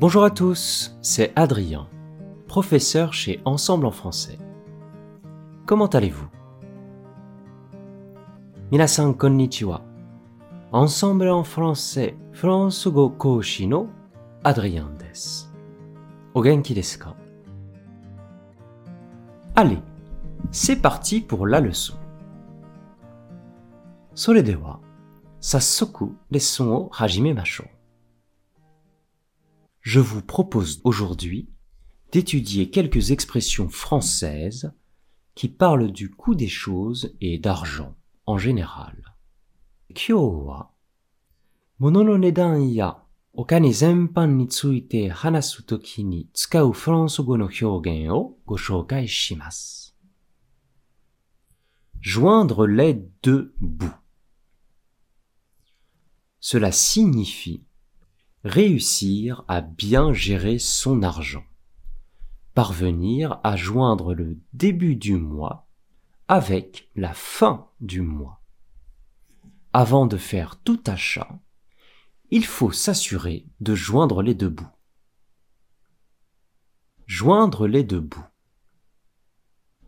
Bonjour à tous, c'est Adrien, professeur chez Ensemble en français. Comment allez-vous Minasan konnichiwa. Ensemble en français, France go koshi no Adrien des. O genki desu ka Allez, c'est parti pour la leçon. それでは、早速レッスンを始めましょう。 je vous propose aujourd'hui d'étudier quelques expressions françaises qui parlent du coût des choses et d'argent en général. Kyoa Mono no ya okane zenpan ni tsuite hanasu toki ni tsukau fransugo no hyougen o go shimasu. Joindre les deux bouts. Cela signifie réussir à bien gérer son argent, parvenir à joindre le début du mois avec la fin du mois. Avant de faire tout achat, il faut s'assurer de joindre les deux bouts. Joindre les deux bouts.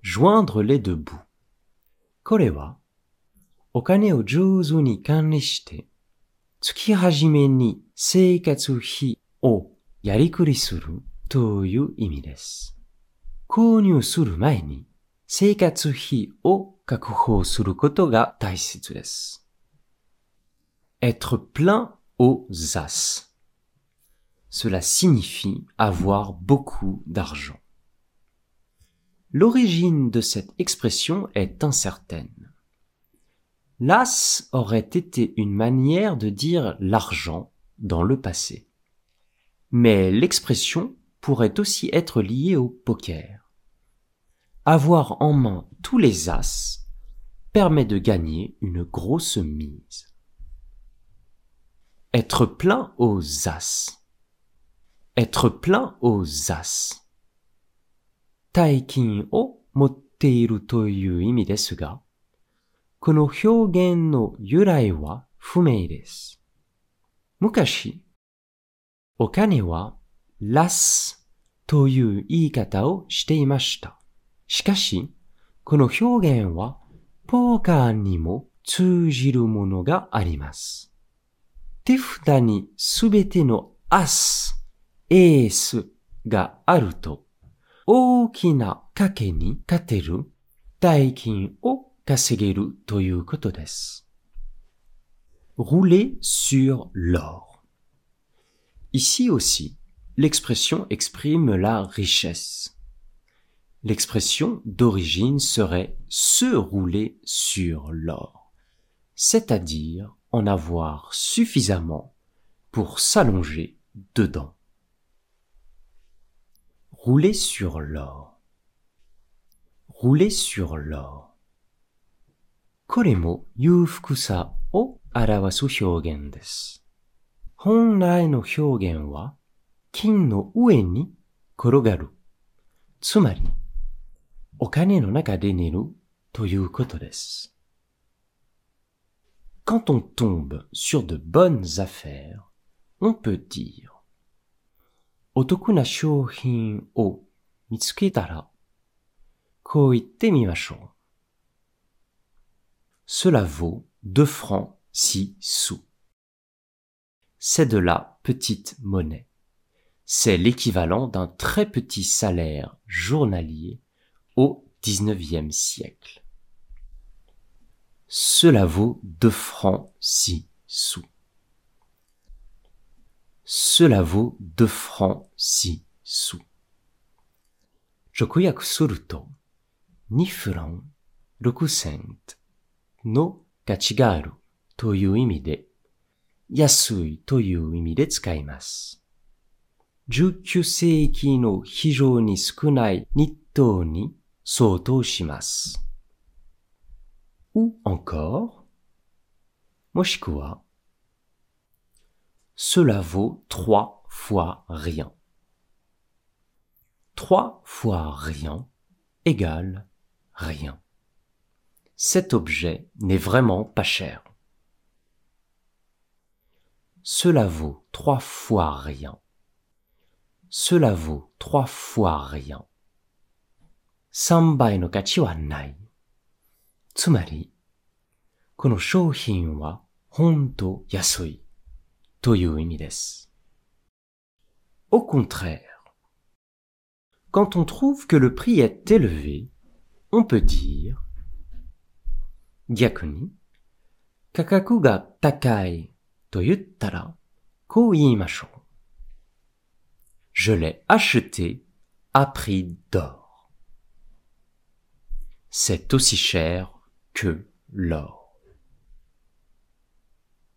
Joindre les deux bouts. これは、お金を上手に管理して、 月始めに生活費をやりくりするという意味です。購入する前に生活費を確保することが大切です。être plein aux as. Cela signifie avoir beaucoup d'argent. L'origine de cette expression est incertaine. L'as aurait été une manière de dire l'argent dans le passé. Mais l'expression pourrait aussi être liée au poker. Avoir en main tous les as permet de gagner une grosse mise. Être plein aux as. Être plein aux as. Taikin o toyu この表現の由来は不明です。昔、お金はラスという言い方をしていました。しかし、この表現はポーカーにも通じるものがあります。手札にすべてのアス、エースがあると、大きな賭けに勝てる大金を稼げるということです。rouler sur l'or. Ici aussi, l'expression exprime la richesse. L'expression d'origine serait se rouler sur l'or, c'est-à-dire en avoir suffisamment pour s'allonger dedans. Rouler sur l'or. Rouler sur l'or. これも裕福さを表す表現です。本来の表現は金の上に転がる。つまり、お金の中で寝るということです。Quand on tombe sur de bonnes affaires, on peut dire お得な商品を見つけたら、こう言ってみましょう。cela vaut 2 francs 6 sous. C'est de la petite monnaie. C'est l'équivalent d'un très petit salaire journalier au XIXe siècle. Cela vaut 2 francs 6 sous. Cela vaut 2 francs 6 sous. Jokuyaku suruto, 2 francs 6 sous. の価値があるという意味で、安いという意味で使います。19世紀の非常に少ない日当に相当します。ou encore, もしくは、cela vaut trois fois rien. Trois fois rien égale rien. Cet objet n'est vraiment pas cher. Cela vaut trois fois rien. cela vaut trois fois rien. 3倍の価値はない。つまり、この商品は本当安いという意味です。Au contraire, quand on trouve que le prix est élevé, on peut dire 逆に、価格が高いと言ったら、こう言いましょう。Je l'ai acheté à prix d'or. C'est aussi cher que l'or.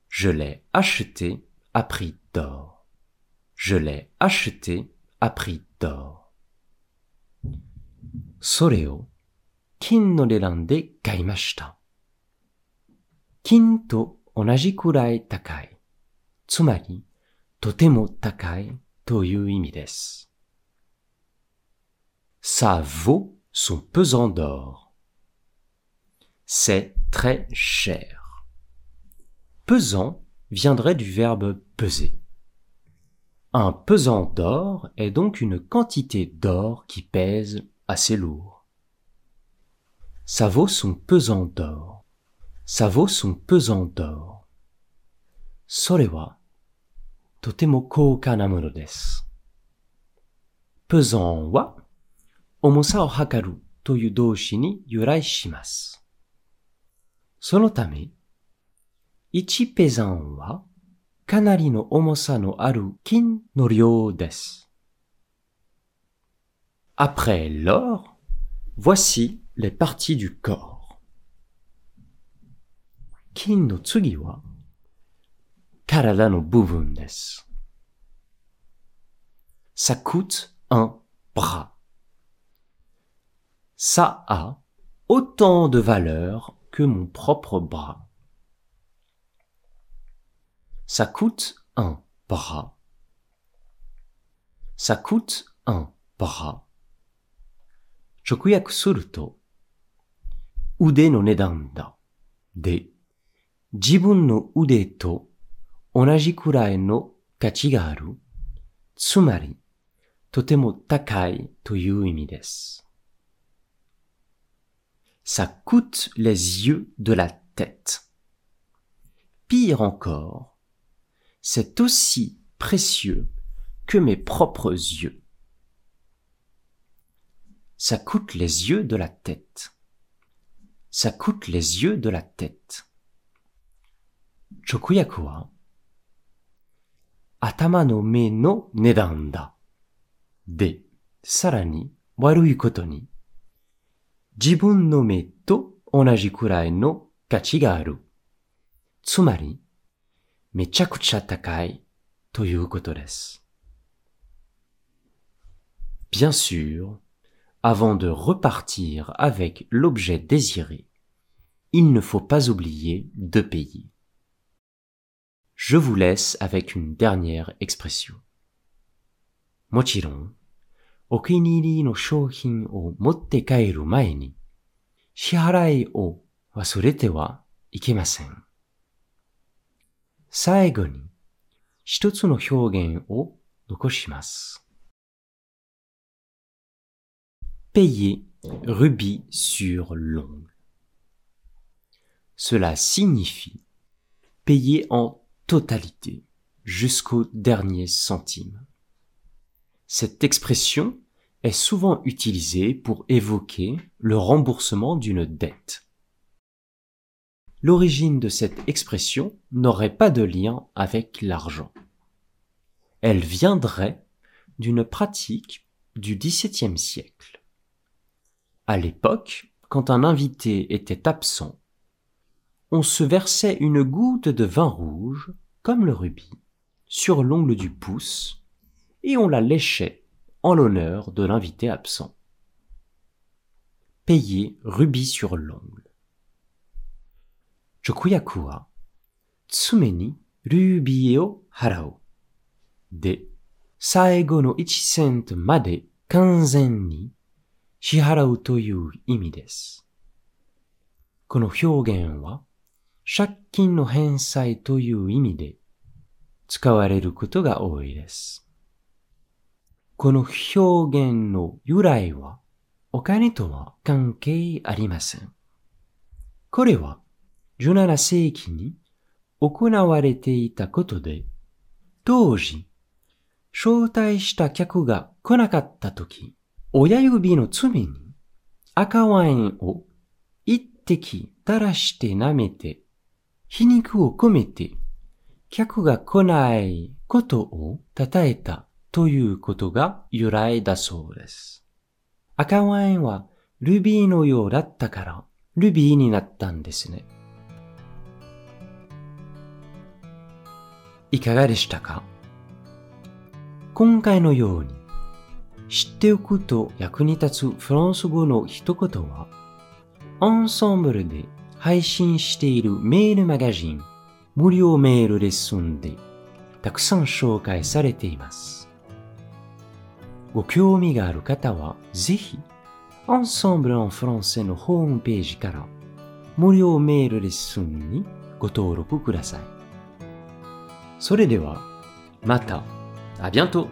Je l'ai acheté à prix d'or. Je l'ai acheté à prix d'or. それを金の値段で買いました。 金と同じくらい高い。つまり、とても高いという意味です。Ça vaut son pesant d'or. C'est très cher. Pesant viendrait du verbe peser. Un pesant d'or est donc une quantité d'or qui pèse assez lourd. Ça vaut son pesant d'or. Ça vaut son pesant d'or. それは、とても高価なものです。pesant は、重さを測るという動詞に由来します。そのため、1ペザンは、かなりの重さのある金の量です。Après l'or, voici les parties du corps. 金の次は、体の部分です。Ça coûte un bras. Ça a autant de valeur que mon propre bras. Ça coûte un bras. Ça coûte un bras. 直訳すると、腕の値段だ。で、 自分の腕と同じくらいの価値がある。つまり、とても高いという意味です。Ça coûte les yeux de la tête. Pire encore, c'est aussi précieux que mes propres yeux. Ça coûte les yeux de la tête. Ça coûte les yeux de la tête. 直訳は、頭の目の値段だ。で、さらに悪いことに、自分の目と同じくらいの価値がある。つまり、めちゃくちゃ高いということです。Bien sûr, avant de repartir avec l'objet désiré, il ne faut pas oublier de payer. je vous laisse avec une dernière expression. Mochiron, okiniri no shouhin o motte kaeru mae ni, shiharai o wasurete wa ikemasen. Saego ni, hitotsu no hyougen o nokoshimasu. Payer rubis sur l'ongle. Cela signifie payer en totalité jusqu'au dernier centime. Cette expression est souvent utilisée pour évoquer le remboursement d'une dette. L'origine de cette expression n'aurait pas de lien avec l'argent. Elle viendrait d'une pratique du XVIIe siècle. À l'époque, quand un invité était absent, on se versait une goutte de vin rouge, comme le rubis, sur l'ongle du pouce, et on la léchait en l'honneur de l'invité absent. Payer rubis sur l'ongle. 直訳は、常にルビーを払う。で、最後の1セントまで完全に支払うという意味です。この表現は、 借金の返済という意味で使われることが多いです。この表現の由来はお金とは関係ありません。これは17世紀に行われていたことで、当時、招待した客が来なかった時、親指の罪に赤ワインを一滴垂らして舐めて、皮肉を込めて、客が来ないことを称えたということが由来だそうです。赤ワインはルビーのようだったからルビーになったんですね。いかがでしたか？今回のように知っておくと役に立つフランス語の一言は、アンサンブルで配信しているメールマガジン、無料メールレッスンでたくさん紹介されています。ご興味がある方は、ぜひ、アンサンブル・ン・フランセのホームページから無料メールレッスンにご登録ください。それでは、また、à bientôt